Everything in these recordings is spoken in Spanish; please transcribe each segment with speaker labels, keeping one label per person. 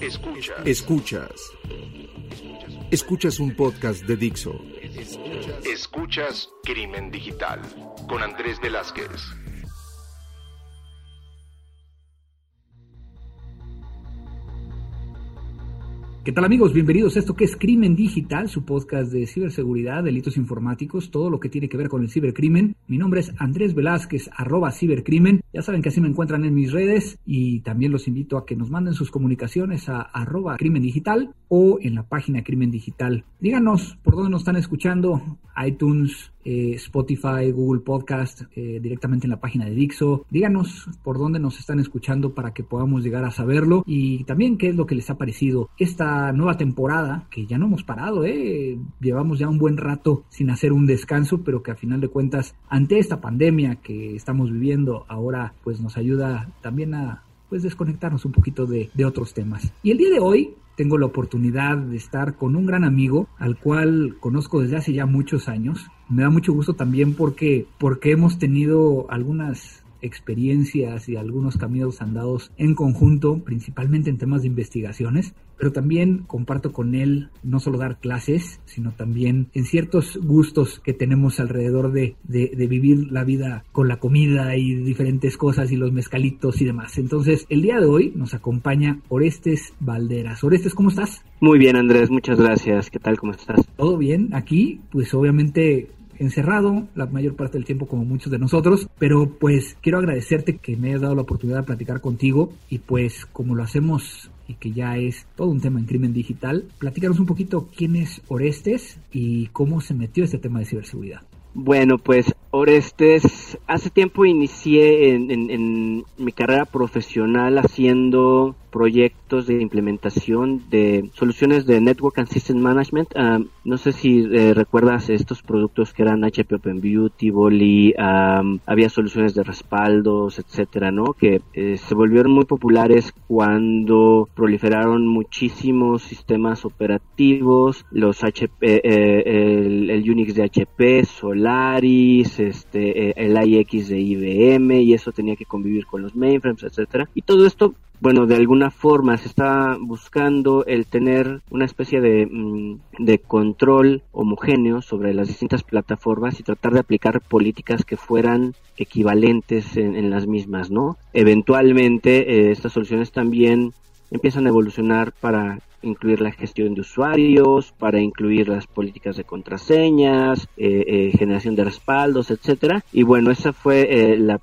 Speaker 1: Escuchas. Escuchas. Escuchas un podcast de Dixo. Escuchas Crimen Digital con Andrés Velázquez.
Speaker 2: ¿Qué tal amigos? Bienvenidos a esto que es Crimen Digital, su podcast de ciberseguridad, delitos informáticos, todo lo que tiene que ver con el cibercrimen. Mi nombre es Andrés Velázquez, arroba cibercrimen. Ya saben que así me encuentran en mis redes y también los invito a que nos manden sus comunicaciones a arroba crimen digital o en la página Crimen Digital. Díganos por dónde nos están escuchando, iTunes, eh, Spotify, Google Podcast, eh, directamente en la página de Dixo. Díganos por dónde nos están escuchando para que podamos llegar a saberlo y también qué es lo que les ha parecido esta nueva temporada, que ya no hemos parado, ¿eh? llevamos ya un buen rato sin hacer un descanso, pero que a final de cuentas, ante esta pandemia que estamos viviendo ahora, pues nos ayuda también a pues desconectarnos un poquito de, de otros temas. Y el día de hoy tengo la oportunidad de estar con un gran amigo al cual conozco desde hace ya muchos años. Me da mucho gusto también porque, porque hemos tenido algunas experiencias y algunos caminos andados en conjunto, principalmente en temas de investigaciones, pero también comparto con él no solo dar clases, sino también en ciertos gustos que tenemos alrededor de, de, vivir la vida con la comida y diferentes cosas y los mezcalitos y demás. Entonces, el día de hoy nos acompaña Orestes Valderas. Orestes, ¿cómo estás?
Speaker 3: Muy bien, Andrés, muchas gracias. ¿Qué tal? ¿Cómo estás?
Speaker 2: Todo bien. Aquí, pues obviamente encerrado la mayor parte del tiempo como muchos de nosotros, pero pues quiero agradecerte que me hayas dado la oportunidad de platicar contigo y pues como lo hacemos y que ya es todo un tema en crimen digital, platícanos un poquito quién es Orestes y cómo se metió este tema de ciberseguridad.
Speaker 3: Bueno, pues Orestes, hace tiempo inicié en, mi carrera profesional haciendo proyectos de implementación de soluciones de Network and System Management. Ah, no sé si eh, recuerdas estos productos que eran HP Open Beauty, Volley, había soluciones de respaldos, etcétera, ¿no? Que eh, se volvieron muy populares cuando proliferaron muchísimos sistemas operativos, los HP, eh, el, el Unix de HP, Solaris, este, el IX de IBM y eso tenía que convivir con los mainframes, etcétera. Y todo esto, bueno, de alguna forma se está buscando el tener una especie de, mm, de control homogéneo sobre las distintas plataformas y tratar de aplicar políticas que fueran equivalentes en, las mismas, ¿no? Eventualmente eh, estas soluciones también empiezan a evolucionar para incluir la gestión de usuarios, para incluir las políticas de contraseñas, eh, eh, generación de respaldos, etcétera. Y bueno, esa fue eh, la,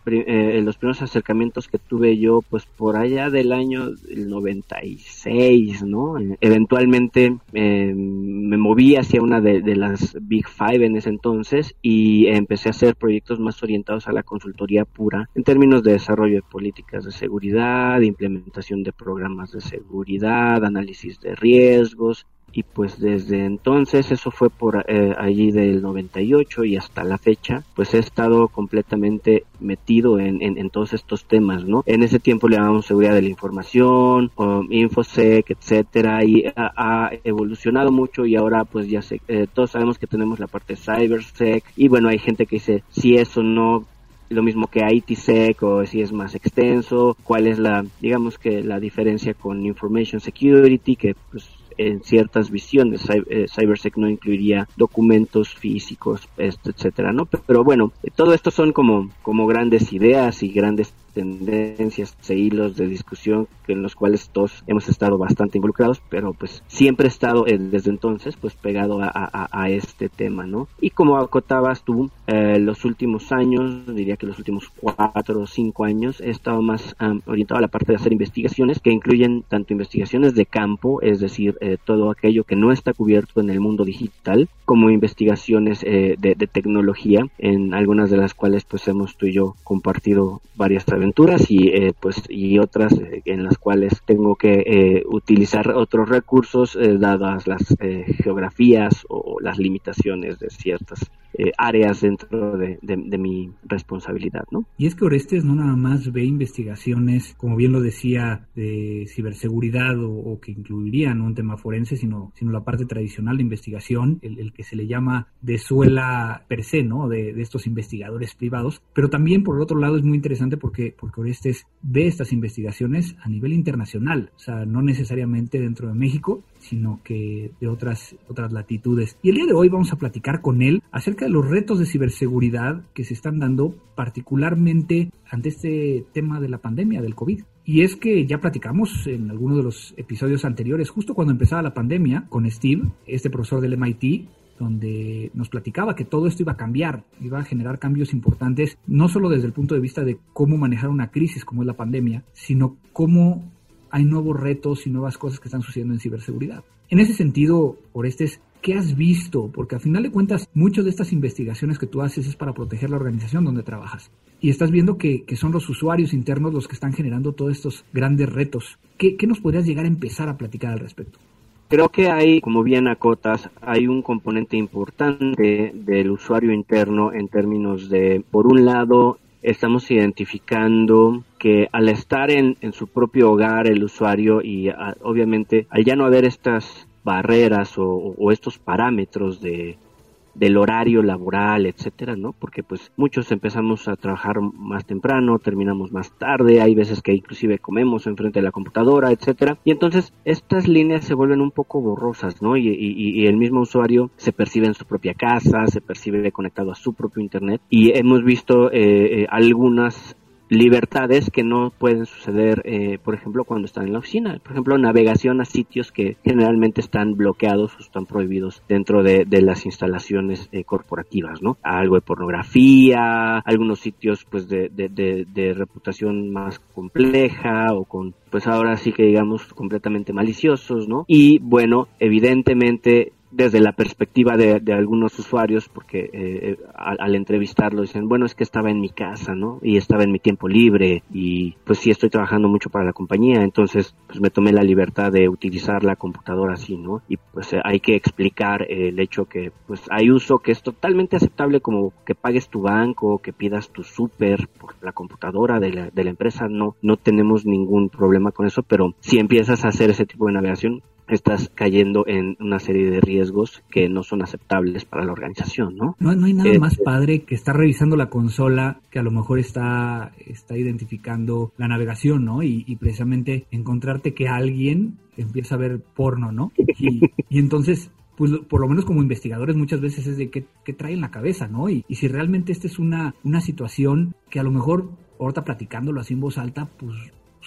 Speaker 3: los primeros acercamientos que tuve yo, pues por allá del año 96, ¿no? eventualmente me moví hacia una de, las Big Five en ese entonces y empecé a hacer proyectos más orientados a la consultoría pura en términos de desarrollo de políticas de seguridad, implementación de programas de seguridad, análisis de riesgos y pues desde entonces eso fue por eh, allí del 98 y hasta la fecha pues he estado completamente metido en, todos estos temas no en ese tiempo le llamamos seguridad de la información infosec etcétera y ha, evolucionado mucho y ahora pues ya sé eh, todos sabemos que tenemos la parte cybersec y bueno hay gente que dice si eso no lo mismo que ITSEC o si es más extenso, cuál es la, digamos que la diferencia con Information Security, que pues en ciertas visiones eh, CyberSec no incluiría documentos físicos, etcétera, ¿no? Pero bueno, todo esto son como, como grandes ideas y grandes tendencias e hilos de discusión en los cuales todos hemos estado bastante involucrados, pero pues siempre he estado eh, desde entonces pues pegado a, este tema, ¿no? Y como acotabas tú, eh, los últimos años, diría que los últimos cuatro o cinco años, he estado más orientado a la parte de hacer investigaciones que incluyen tanto investigaciones de campo, es decir, eh, todo aquello que no está cubierto en el mundo digital, como investigaciones de, de, tecnología, en algunas de las cuales pues hemos tú y yo compartido varias aventuras y eh, pues y otras eh, en las cuales tengo que eh, utilizar otros recursos dadas las geografías o las limitaciones de ciertas eh, áreas dentro de, mi responsabilidad, ¿no?
Speaker 2: Y es que Orestes no nada más ve investigaciones, como bien lo decía, de ciberseguridad o, que incluirían un tema forense, sino, sino la parte tradicional de investigación, el, que se le llama de suela per se, ¿no? De, de, estos investigadores privados. Pero también, por el otro lado, es muy interesante porque, porque Orestes ve estas investigaciones a nivel internacional, o sea, no necesariamente dentro de México, sino que de otras, otras latitudes. Y el día de hoy vamos a platicar con él acerca de los retos de ciberseguridad que se están dando particularmente ante este tema de la pandemia del COVID. Y es que ya platicamos en algunos de los episodios anteriores, justo cuando empezaba la pandemia, con Steve, este profesor del MIT, donde nos platicaba que todo esto iba a cambiar, iba a generar cambios importantes, no solo desde el punto de vista de cómo manejar una crisis como es la pandemia, sino cómo hay nuevos retos y nuevas cosas que están sucediendo en ciberseguridad. En ese sentido, Orestes, ¿qué has visto? Porque al final de cuentas, muchas de estas investigaciones que tú haces es para proteger la organización donde trabajas. Y estás viendo que, son los usuarios internos los que están generando todos estos grandes retos. ¿Qué, ¿Qué nos podrías llegar a empezar a platicar al respecto?
Speaker 3: Creo que hay, como bien acotas, hay un componente importante del usuario interno en términos de, por un lado, estamos identificando que al estar en, su propio hogar el usuario y obviamente al ya no haber estas barreras o estos parámetros de, del horario laboral, etcétera, ¿no? Porque pues muchos empezamos a trabajar más temprano, terminamos más tarde, hay veces que inclusive comemos enfrente de la computadora, etcétera, y entonces estas líneas se vuelven un poco borrosas, ¿no? Y, y, el mismo usuario se percibe en su propia casa, se percibe conectado a su propio internet, y hemos visto eh, eh algunas libertades que no pueden suceder, eh, por ejemplo, cuando están en la oficina. Por ejemplo, navegación a sitios que generalmente están bloqueados o están prohibidos dentro de, las instalaciones eh, corporativas, ¿no? Algo de pornografía, algunos sitios, pues, de, de reputación más compleja o con, pues, ahora sí que digamos, completamente maliciosos, ¿no? Y, bueno, evidentemente desde la perspectiva de, algunos usuarios, porque eh, al, entrevistarlo dicen, bueno, es que estaba en mi casa, ¿no? Y estaba en mi tiempo libre y pues sí estoy trabajando mucho para la compañía, entonces pues me tomé la libertad de utilizar la computadora así, ¿no? Y pues eh, hay que explicar el hecho que pues hay uso que es totalmente aceptable como que pagues tu banco, que pidas tu súper por la computadora de la, de la empresa, no, no tenemos ningún problema con eso, pero si empiezas a hacer ese tipo de navegación, estás cayendo en una serie de riesgos que no son aceptables para la organización, ¿no?
Speaker 2: No, hay nada eh, más padre que estar revisando la consola que a lo mejor está, está identificando la navegación, ¿no? Y, precisamente encontrarte que alguien empieza a ver porno, ¿no? Y, entonces pues por lo menos como investigadores muchas veces es de qué, trae en la cabeza, ¿no? Y, y, si realmente esta es una, una situación que a lo mejor, ahorita platicándolo así en voz alta, pues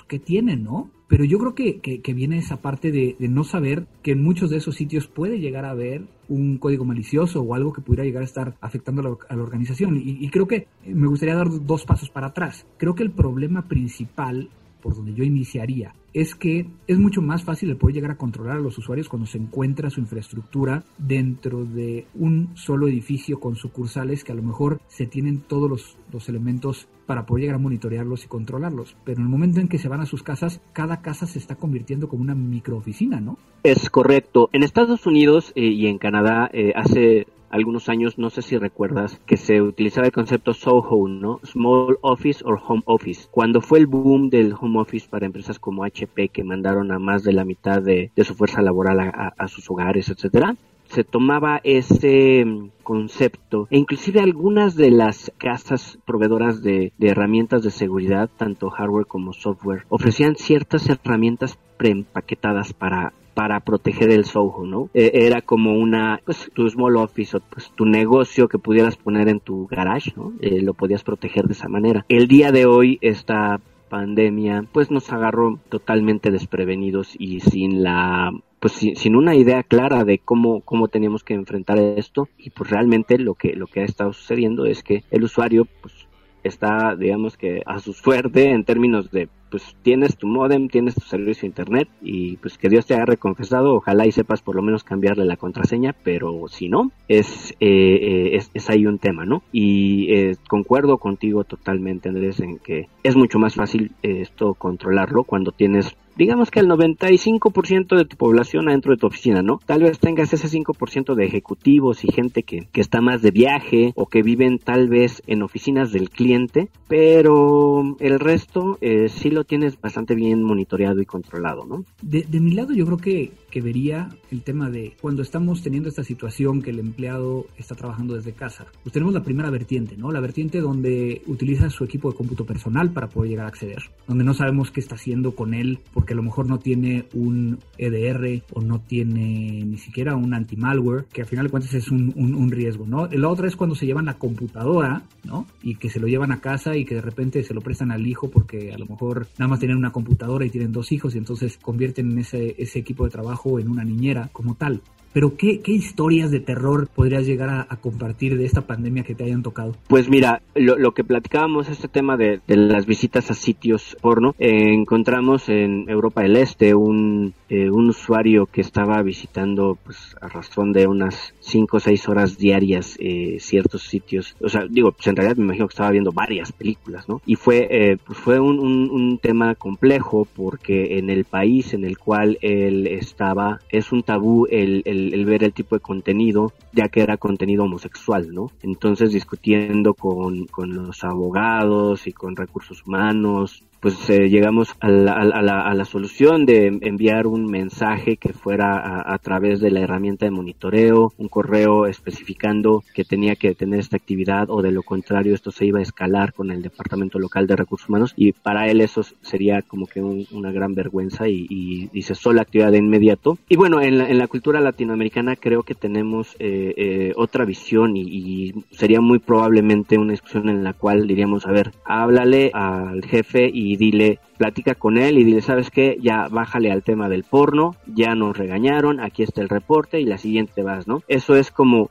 Speaker 2: que tienen, ¿no? Pero yo creo que, que, viene esa parte de, no saber que en muchos de esos sitios puede llegar a haber un código malicioso o algo que pudiera llegar a estar afectando a la, organización. Y, y creo que me gustaría dar dos pasos para atrás. Creo que el problema principal por donde yo iniciaría, es que es mucho más fácil el poder llegar a controlar a los usuarios cuando se encuentra su infraestructura dentro de un solo edificio con sucursales que a lo mejor se tienen todos los, los elementos para poder llegar a monitorearlos y controlarlos. Pero en el momento en que se van a sus casas, cada casa se está convirtiendo como una microoficina, ¿no?
Speaker 3: Es correcto. En Estados Unidos eh, y en Canadá eh, hace algunos años, no sé si recuerdas, que se utilizaba el concepto SOHO, ¿no? Small Office or Home Office. Cuando fue el boom del home office para empresas como HP que mandaron a más de la mitad de, su fuerza laboral a, sus hogares, etcétera, se tomaba ese mm, concepto e inclusive algunas de las casas proveedoras de, de, herramientas de seguridad, tanto hardware como software, ofrecían ciertas herramientas preempaquetadas para para proteger el Soho, ¿no? E, era como una, pues tu small office o pues tu negocio que pudieras poner en tu garage, ¿no? Eh, lo podías proteger de esa manera. El día de hoy esta pandemia pues nos agarró totalmente desprevenidos y sin la pues sin, una idea clara de cómo, cómo teníamos que enfrentar esto y pues realmente lo que lo que ha estado sucediendo es que el usuario pues está digamos que a su suerte en términos de pues tienes tu modem, tienes tu servicio internet y pues que Dios te haya reconfesado, ojalá y sepas por lo menos cambiarle la contraseña, pero si no, es, eh, es, es, ahí un tema, ¿no? Y eh, concuerdo contigo totalmente, Andrés, en que es mucho más fácil esto controlarlo cuando tienes digamos que el 95% de tu población adentro de tu oficina, ¿no? Tal vez tengas ese 5% de ejecutivos y gente que, que está más de viaje o que viven tal vez en oficinas del cliente, pero el resto eh, sí lo tienes bastante bien monitoreado y controlado, ¿no?
Speaker 2: De, mi lado yo creo que que vería el tema de cuando estamos teniendo esta situación que el empleado está trabajando desde casa. Pues tenemos la primera vertiente, ¿no? La vertiente donde utiliza su equipo de cómputo personal para poder llegar a acceder, donde no sabemos qué está haciendo con él porque a lo mejor no tiene un EDR o no tiene ni siquiera un anti-malware, que al final de cuentas es un, un, riesgo, ¿no? La otra es cuando se llevan la computadora, ¿no? Y que se lo llevan a casa y que de repente se lo prestan al hijo porque a lo mejor nada más tienen una computadora y tienen dos hijos y entonces convierten en ese, ese equipo de trabajo en una niñera como tal. Pero ¿qué, qué historias de terror podrías llegar a, compartir de esta pandemia que te hayan tocado?
Speaker 3: Pues mira, lo, lo que platicábamos, este tema de, las visitas a sitios porno, eh, encontramos en Europa del Este un, eh, un usuario que estaba visitando pues, a razón de unas 5 o 6 horas diarias eh, ciertos sitios. O sea, digo, pues en realidad me imagino que estaba viendo varias películas, ¿no? Y fue, pues fue un, un, tema complejo porque en el país en el cual él estaba es un tabú el el, ver el tipo de contenido, ya que era contenido homosexual, ¿no? Entonces discutiendo con, con los abogados y con recursos humanos, pues eh, llegamos a la, solución de enviar un mensaje que fuera a, través de la herramienta de monitoreo, un correo especificando que tenía que tener esta actividad o de lo contrario esto se iba a escalar con el Departamento Local de Recursos Humanos y para él eso sería como que una gran vergüenza y, y, y, la actividad de inmediato. Y bueno, en la, en la cultura latinoamericana creo que tenemos eh, eh, otra visión y, y sería muy probablemente una discusión en la cual diríamos, a ver, háblale al jefe y dile, platica con él y dile, ¿sabes qué? Ya bájale al tema del porno, ya nos regañaron, aquí está el reporte y la siguiente vas, ¿no? Eso es como,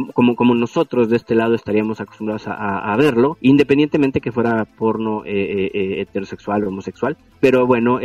Speaker 3: como, como, nosotros de este lado estaríamos acostumbrados a, verlo, independientemente que fuera porno eh, eh, eh, heterosexual o homosexual. Pero bueno,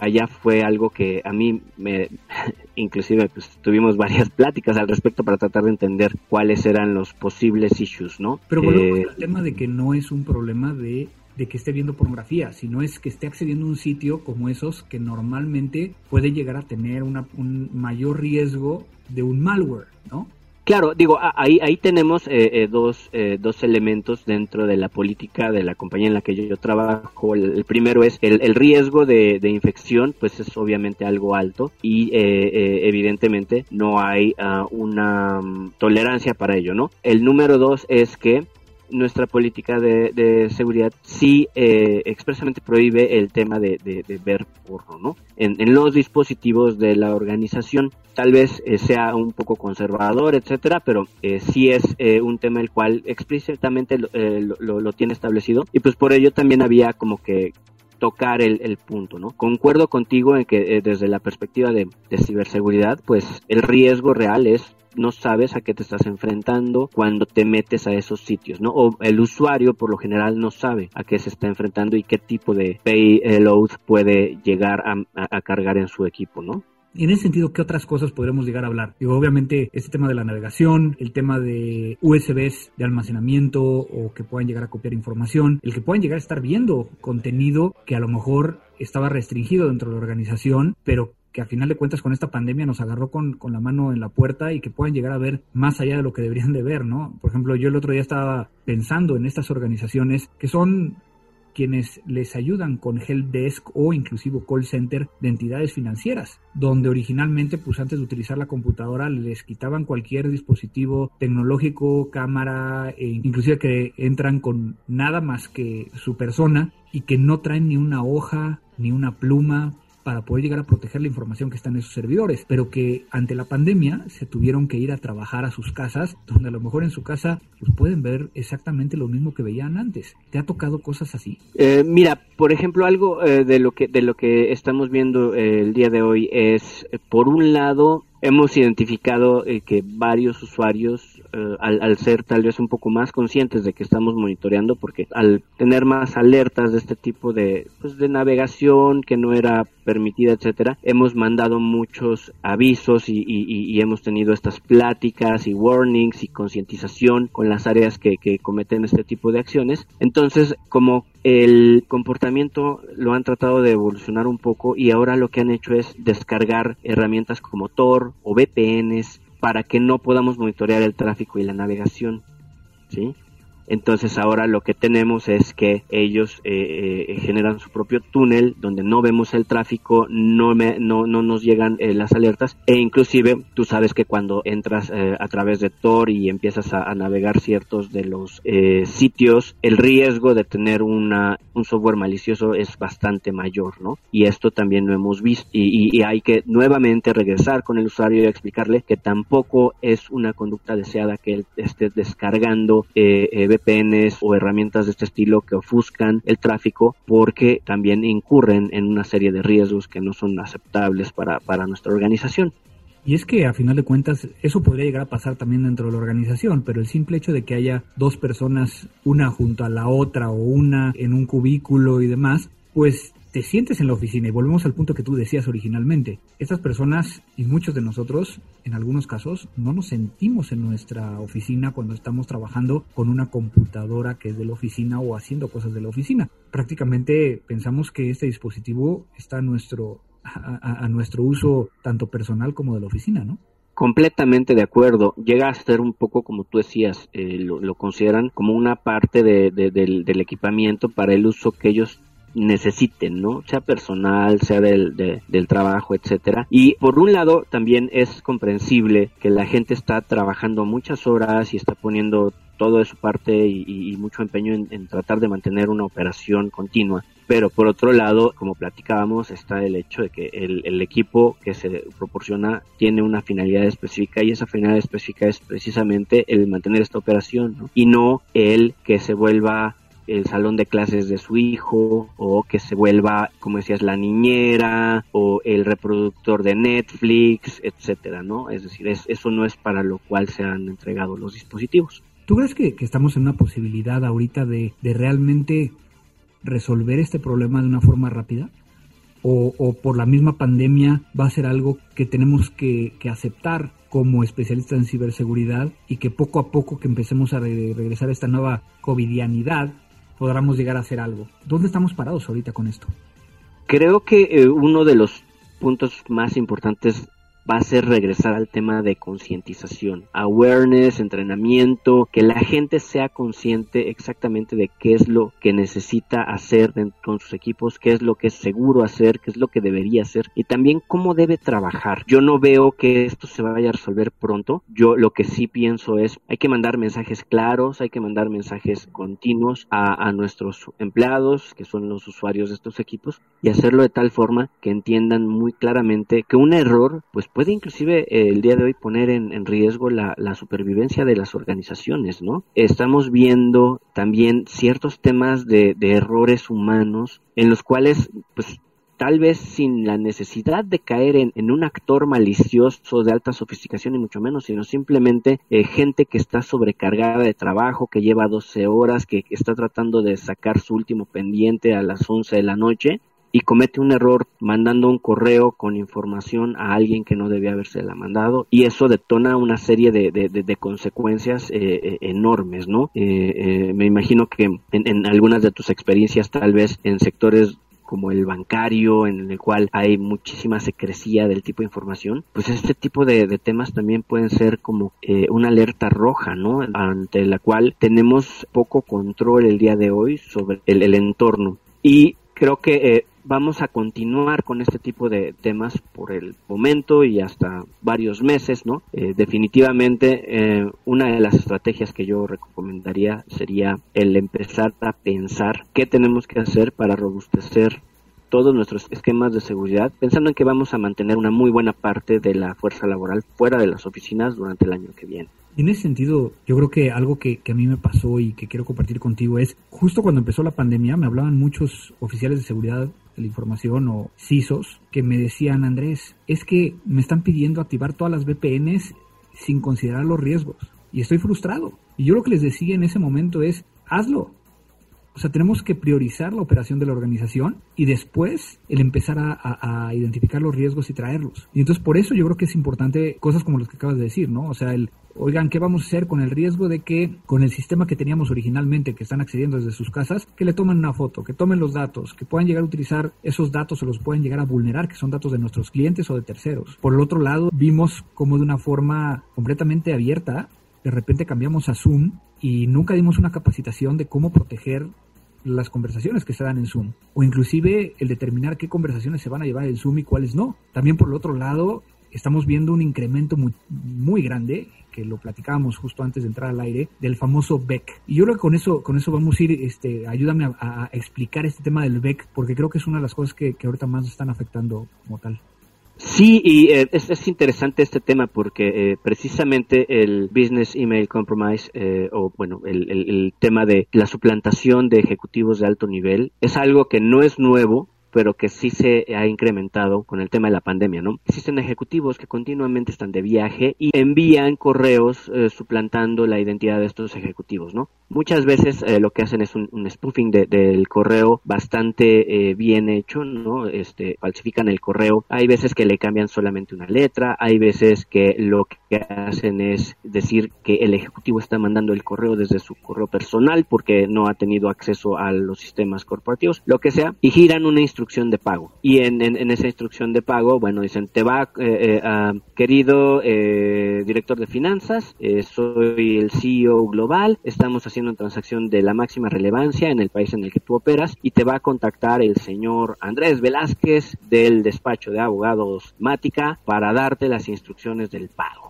Speaker 3: allá fue algo que a mí me, inclusive pues tuvimos varias pláticas al respecto para tratar de entender cuáles eran los posibles issues, ¿no?
Speaker 2: Pero volvemos al tema de que no es un problema de de que esté viendo pornografía, sino es que esté accediendo a un sitio como esos que normalmente puede llegar a tener una, un mayor riesgo de un malware, ¿no?
Speaker 3: Claro, digo, ahí, ahí tenemos eh, eh, dos, eh, dos elementos dentro de la política de la compañía en la que yo, trabajo. El, primero es el, el riesgo de, de, infección, pues es obviamente algo alto y evidentemente no hay uh, una um, tolerancia para ello, ¿no? El número dos es que nuestra política de, seguridad sí eh, expresamente prohíbe el tema de, ver porno, ¿no? En, los dispositivos de la organización. Tal vez eh, sea un poco conservador, etcétera, pero eh, sí es un tema el cual explícitamente lo, lo, tiene establecido y pues por ello también había como que tocar el, punto, ¿no? Concuerdo contigo en que desde la perspectiva de, de, ciberseguridad, pues el riesgo real es no sabes a qué te estás enfrentando cuando te metes a esos sitios, ¿no? O el usuario por lo general no sabe a qué se está enfrentando y qué tipo de payload puede llegar a, cargar en su equipo, ¿no?
Speaker 2: En ese sentido, ¿qué otras cosas podremos llegar a hablar? Digo, obviamente, este tema de la navegación, el tema de USBs de almacenamiento o que puedan llegar a copiar información, el que puedan llegar a estar viendo contenido que a lo mejor estaba restringido dentro de la organización, pero que a final de cuentas con esta pandemia nos agarró con, con, la mano en la puerta y que puedan llegar a ver más allá de lo que deberían de ver, ¿no? Por ejemplo, yo el otro día estaba pensando en estas organizaciones que son quienes les ayudan con helpdesk o inclusive call center de entidades financieras, donde originalmente, pues antes de utilizar la computadora, les quitaban cualquier dispositivo tecnológico, cámara, e inclusive que entran con nada más que su persona y que no traen ni una hoja, ni una pluma, para poder llegar a proteger la información que está en esos servidores, pero que ante la pandemia se tuvieron que ir a trabajar a sus casas, donde a lo mejor en su casa pues pueden ver exactamente lo mismo que veían antes. ¿Te ha tocado cosas así?
Speaker 3: Eh, mira, por ejemplo, algo eh, de lo que de lo que estamos viendo eh, el día de hoy es, por un lado, hemos identificado que varios usuarios eh, al, ser tal vez un poco más conscientes de que estamos monitoreando, porque al tener más alertas de este tipo de, pues, de navegación que no era permitida, etcétera, hemos mandado muchos avisos y, hemos tenido estas pláticas y warnings y concientización con las áreas que, que cometen este tipo de acciones. Entonces, como el comportamiento lo han tratado de evolucionar un poco y ahora lo que han hecho es descargar herramientas como Tor o VPNs para que no podamos monitorear el tráfico y la navegación. ¿sí? Entonces ahora lo que tenemos es que ellos eh, eh, generan su propio túnel donde no vemos el tráfico, no, no, nos llegan eh, las alertas e inclusive tú sabes que cuando entras a través de Tor y empiezas a, navegar ciertos de los sitios, el riesgo de tener una, un software malicioso es bastante mayor, ¿no? Y esto también lo hemos visto y, hay que nuevamente regresar con el usuario y explicarle que tampoco es una conducta deseada que él esté descargando VPNs o herramientas de este estilo que ofuscan el tráfico porque también incurren en una serie de riesgos que no son aceptables para, para nuestra organización.
Speaker 2: Y es que a final de cuentas eso podría llegar a pasar también dentro de la organización, pero el simple hecho de que haya dos personas, una junto a la otra o una en un cubículo y demás, pues te sientes en la oficina y volvemos al punto que tú decías originalmente. Estas personas y muchos de nosotros, en algunos casos, no nos sentimos en nuestra oficina cuando estamos trabajando con una computadora que es de la oficina o haciendo cosas de la oficina. Prácticamente pensamos que este dispositivo está a nuestro, a, nuestro uso tanto personal como de la oficina, ¿no?
Speaker 3: Completamente de acuerdo. Llega a ser un poco, como tú decías, eh, lo, consideran como una parte del, del, equipamiento para el uso que ellos necesiten, ¿no? Sea personal, sea del, del trabajo, etcétera. Y por un lado, también es comprensible que la gente está trabajando muchas horas y está poniendo todo de su parte y, mucho empeño en, tratar de mantener una operación continua. Pero por otro lado, como platicábamos, está el hecho de que el, el, equipo que se proporciona tiene una finalidad específica y esa finalidad específica es precisamente el mantener esta operación ¿no? y no el que se vuelva el salón de clases de su hijo o que se vuelva, como decías, la niñera o el reproductor de Netflix, etcétera, ¿no? Es decir, eso no es para lo cual se han entregado los dispositivos.
Speaker 2: ¿Tú crees que, estamos en una posibilidad ahorita de, realmente resolver este problema de una forma rápida? O, por la misma pandemia va a ser algo que tenemos que, aceptar como especialistas en ciberseguridad y que poco a poco que empecemos a regresar a esta nueva covidianidad, podamos llegar a hacer algo. ¿Dónde estamos parados ahorita con esto?
Speaker 3: Creo que eh, uno de los puntos más importantes va a ser regresar al tema de concientización, awareness, entrenamiento, que la gente sea consciente exactamente de qué es lo que necesita hacer con sus equipos, qué es lo que es seguro hacer, qué es lo que debería hacer y también cómo debe trabajar. Yo no veo que esto se vaya a resolver pronto. Yo lo que sí pienso es hay que mandar mensajes claros, hay que mandar mensajes continuos a, a nuestros empleados, que son los usuarios de estos equipos, y hacerlo de tal forma que entiendan muy claramente que un error pues puede inclusive eh, el día de hoy poner en, riesgo la, supervivencia de las organizaciones, ¿no? Estamos viendo también ciertos temas de, errores humanos en los cuales, pues, tal vez sin la necesidad de caer en, un actor malicioso de alta sofisticación y mucho menos, sino simplemente eh, gente que está sobrecargada de trabajo, que lleva 12 horas, que está tratando de sacar su último pendiente a las 11 de la noche y comete un error mandando un correo con información a alguien que no debía haberse la mandado y eso detona una serie de, de, consecuencias eh, eh, enormes, ¿no? Eh, me imagino que en, en, algunas de tus experiencias, tal vez en sectores como el bancario, en el cual hay muchísima secrecía del tipo de información, pues este tipo de, temas también pueden ser como una alerta roja, ¿no? Ante la cual tenemos poco control el día de hoy sobre el, el entorno. Y creo que vamos a continuar con este tipo de temas por el momento y hasta varios meses, ¿no? Eh, definitivamente eh, una de las estrategias que yo recomendaría sería el empezar a pensar qué tenemos que hacer para robustecer todos nuestros esquemas de seguridad, pensando en que vamos a mantener una muy buena parte de la fuerza laboral fuera de las oficinas durante el año que viene.
Speaker 2: En ese sentido, yo creo que algo que, a mí me pasó y que quiero compartir contigo es, justo cuando empezó la pandemia, me hablaban muchos oficiales de seguridad de la información o CISOs que me decían, Andrés, es que me están pidiendo activar todas las VPNs sin considerar los riesgos. y estoy frustrado. Y yo lo que les decía en ese momento es, hazlo. O sea, tenemos que priorizar la operación de la organización y después el empezar a, identificar los riesgos y traerlos. Y entonces por eso yo creo que es importante cosas como las que acabas de decir, ¿no? O sea, el, oigan, ¿qué vamos a hacer con el riesgo de que con el sistema que teníamos originalmente, que están accediendo desde sus casas, que le tomen una foto, que tomen los datos, que puedan llegar a utilizar esos datos o los puedan llegar a vulnerar, que son datos de nuestros clientes o de terceros? Por el otro lado, vimos como de una forma completamente abierta de repente cambiamos a Zoom y nunca dimos una capacitación de cómo proteger las conversaciones que se dan en Zoom o inclusive el determinar qué conversaciones se van a llevar en Zoom y cuáles no. También por el otro lado estamos viendo un incremento muy, muy grande que lo platicábamos justo antes de entrar al aire del famoso BEC. Y yo creo que con eso con eso vamos a ir este ayúdame a, explicar este tema del BEC porque creo que es una de las cosas que, que ahorita más están afectando como tal.
Speaker 3: Sí, y eh, es, interesante este tema porque eh, precisamente el Business Email Compromise, eh, o bueno, el, el, tema de la suplantación de ejecutivos de alto nivel, es algo que no es nuevo, pero que sí se ha incrementado con el tema de la pandemia, ¿no? Existen ejecutivos que continuamente están de viaje y envían correos eh, suplantando la identidad de estos ejecutivos, ¿no? Muchas veces eh, lo que hacen es un, spoofing del correo bastante eh, bien hecho, ¿no? Este, falsifican el correo. Hay veces que le cambian solamente una letra, hay veces que lo que hacen es decir que el ejecutivo está mandando el correo desde su correo personal porque no ha tenido acceso a los sistemas corporativos, lo que sea, y giran una instrucción instrucción de pago. Y en, en, esa instrucción de pago, bueno, dicen, te va, eh, eh querido eh, director de finanzas, eh, soy el CEO global, estamos haciendo una transacción de la máxima relevancia en el país en el que tú operas y te va a contactar el señor Andrés Velázquez del despacho de abogados Mática para darte las instrucciones del pago.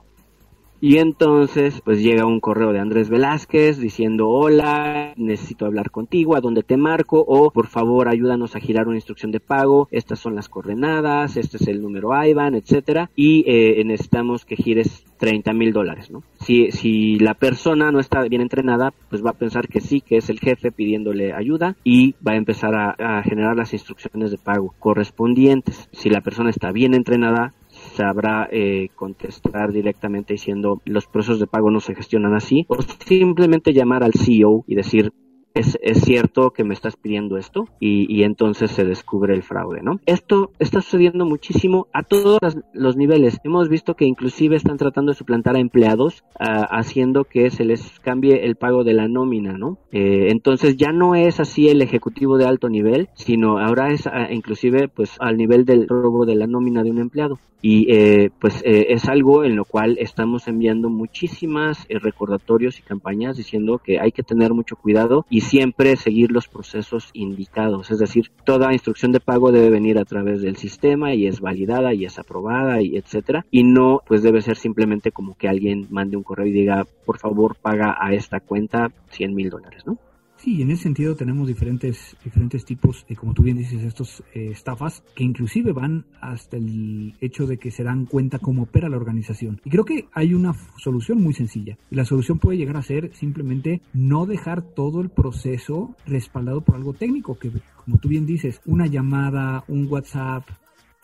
Speaker 3: Y entonces, pues llega un correo de Andrés Velázquez diciendo, hola, necesito hablar contigo, ¿a dónde te marco? O, por favor, ayúdanos a girar una instrucción de pago, estas son las coordenadas, este es el número IBAN, etcétera, y eh, necesitamos que gires 30 mil dólares, ¿no? Si, si la persona no está bien entrenada, pues va a pensar que sí, que es el jefe pidiéndole ayuda y va a empezar a generar las instrucciones de pago correspondientes. Si la persona está bien entrenada, sabrá eh, contestar directamente diciendo los procesos de pago no se gestionan así o simplemente llamar al CEO y decir es, es, cierto que me estás pidiendo esto y, y, entonces se descubre el fraude, ¿no? Esto está sucediendo muchísimo a todos los niveles. Hemos visto que inclusive están tratando de suplantar a empleados uh, haciendo que se les cambie el pago de la nómina, ¿no? Eh, entonces ya no es así el ejecutivo de alto nivel, sino ahora es uh, inclusive pues al nivel del robo de la nómina de un empleado. Y eh, pues eh, es algo en lo cual estamos enviando muchísimas eh, recordatorios y campañas diciendo que hay que tener mucho cuidado y siempre seguir los procesos indicados. Es decir, toda instrucción de pago debe venir a través del sistema y es validada y es aprobada y etcétera. Y no, pues debe ser simplemente como que alguien mande un correo y diga, por favor, paga a esta cuenta 100 mil dólares, ¿no?
Speaker 2: Sí, en ese sentido tenemos diferentes, diferentes tipos, de, como tú bien dices, estos eh, estafas que inclusive van hasta el hecho de que se dan cuenta cómo opera la organización. Y creo que hay una solución muy sencilla. Y la solución puede llegar a ser simplemente no dejar todo el proceso respaldado por algo técnico, que como tú bien dices, una llamada, un WhatsApp,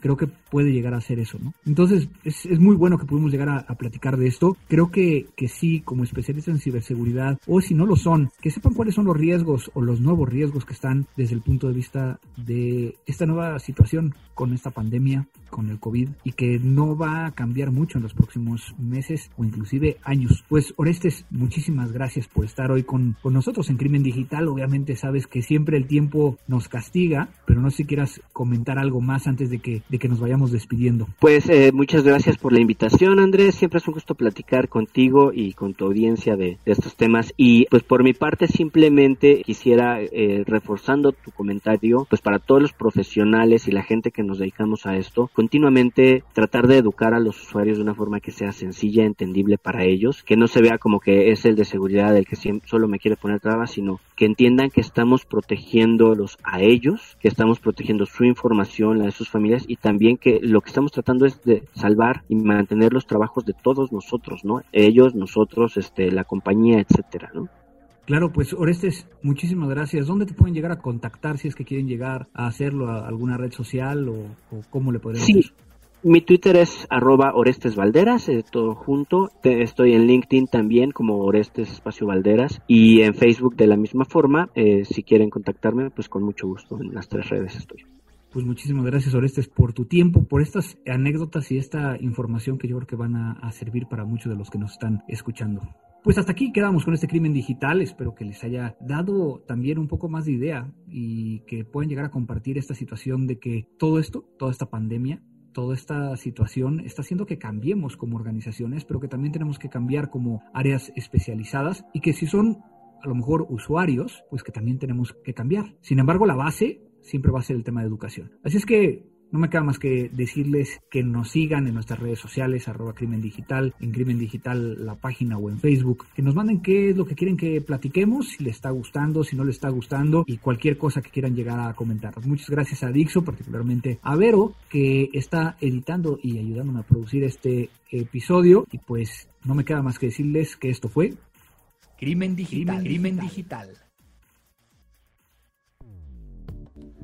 Speaker 2: creo que puede llegar a ser eso, ¿no? Entonces, es, es muy bueno que pudimos llegar a, platicar de esto. Creo que, que sí, como especialistas en ciberseguridad, o si no lo son, que sepan cuáles son los riesgos o los nuevos riesgos que están desde el punto de vista de esta nueva situación con esta pandemia, con el COVID, y que no va a cambiar mucho en los próximos meses o inclusive años. Pues, Orestes, muchísimas gracias por estar hoy con, con nosotros en Crimen Digital. Obviamente sabes que siempre el tiempo nos castiga, pero no sé si quieras comentar algo más antes de que que nos vayamos despidiendo.
Speaker 3: Pues eh, muchas gracias por la invitación, Andrés. Siempre es un gusto platicar contigo y con tu audiencia de, estos temas. Y pues por mi parte simplemente quisiera, eh, reforzando tu comentario, pues para todos los profesionales y la gente que nos dedicamos a esto, continuamente tratar de educar a los usuarios de una forma que sea sencilla, entendible para ellos, que no se vea como que es el de seguridad el que solo me quiere poner trabas, sino que entiendan que estamos protegiéndolos a ellos, que estamos protegiendo su información, la de sus familias y también que lo que estamos tratando es de salvar y mantener los trabajos de todos nosotros, ¿no? Ellos, nosotros, este, la compañía, etcétera, ¿no?
Speaker 2: Claro, pues Orestes, muchísimas gracias. ¿Dónde te pueden llegar a contactar si es que quieren llegar a hacerlo a alguna red social o, cómo le podemos
Speaker 3: sí. Mi Twitter es arroba Orestes Valderas, eh, todo junto. estoy en LinkedIn también como Orestes Espacio Valderas y en Facebook de la misma forma. Eh, si quieren contactarme, pues con mucho gusto en las tres redes estoy.
Speaker 2: Pues muchísimas gracias Orestes por tu tiempo, por estas anécdotas y esta información que yo creo que van a servir para muchos de los que nos están escuchando. Pues hasta aquí quedamos con este crimen digital. Espero que les haya dado también un poco más de idea y que puedan llegar a compartir esta situación de que todo esto, toda esta pandemia, toda esta situación está haciendo que cambiemos como organizaciones, pero que también tenemos que cambiar como áreas especializadas y que si son a lo mejor usuarios, pues que también tenemos que cambiar. Sin embargo, la base siempre va a ser el tema de educación. Así es que no me queda más que decirles que nos sigan en nuestras redes sociales, arroba crimen digital, en crimen digital la página o en Facebook, que nos manden qué es lo que quieren que platiquemos, si les está gustando, si no les está gustando y cualquier cosa que quieran llegar a comentar. Muchas gracias a Dixo, particularmente a Vero, que está editando y ayudándome a producir este episodio y pues no me queda más que decirles que esto fue
Speaker 1: Crimen Digital. Crimen Digital.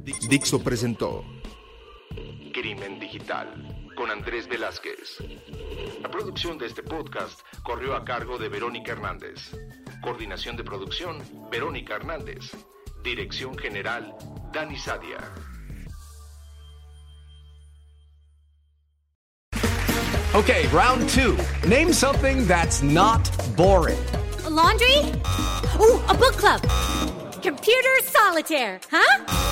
Speaker 1: Dixo presentó Crimen Digital con Andrés Velázquez. La producción de este podcast corrió a cargo de Verónica Hernández. Coordinación de producción, Verónica Hernández. Dirección General, Dani Sadia.
Speaker 4: Okay, round two. Name something that's not boring.
Speaker 5: A laundry? Ooh, a book club. Computer solitaire, huh?